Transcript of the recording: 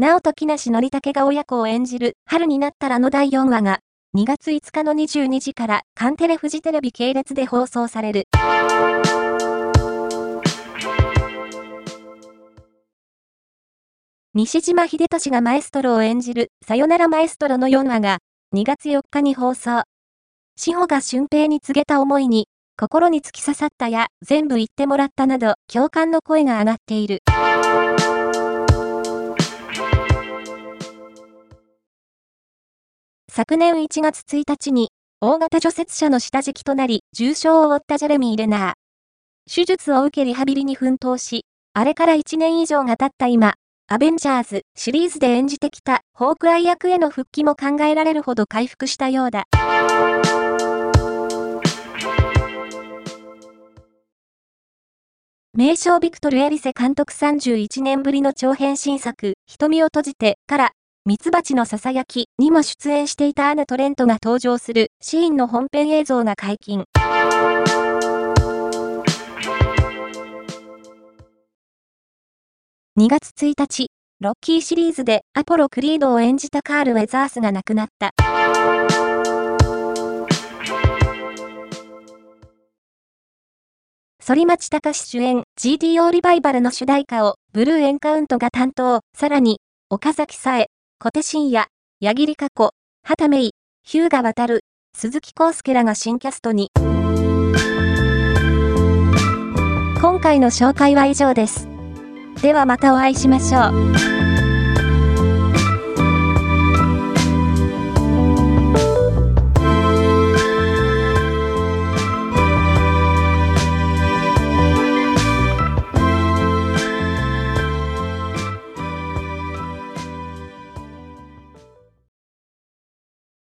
直人木梨憲武が親子を演じる春になったらの第4話が2月5日の22時からカンテレフジテレビ系列で放送される。西島秀俊がマエストロを演じるさよならマエストロの4話が2月4日に放送。志保が俊平に告げた思いに心に突き刺さったや全部言ってもらったなど共感の声が上がっている。昨年1月1日に、大型除雪車の下敷きとなり、重傷を負ったジェレミー・レナー。手術を受けリハビリに奮闘し、あれから1年以上が経った今、アベンジャーズシリーズで演じてきたホークアイ役への復帰も考えられるほど回復したようだ。名将ビクトル・エリセ監督31年ぶりの長編新作、瞳を閉じてからミツバチの囁きにも出演していたアヌ・トレントが登場するシーンの本編映像が解禁。2月1日、ロッキーシリーズでアポロ・クリードを演じたカール・ウェザースが亡くなった。反町隆史主演 GTO リバイバルの主題歌をブルーエンカウントが担当、さらに岡崎さえ、小手伸也、矢切加子、畑芽衣、日向渡、鈴木康介らが新キャストに。今回の紹介は以上です。ではまたお会いしましょう。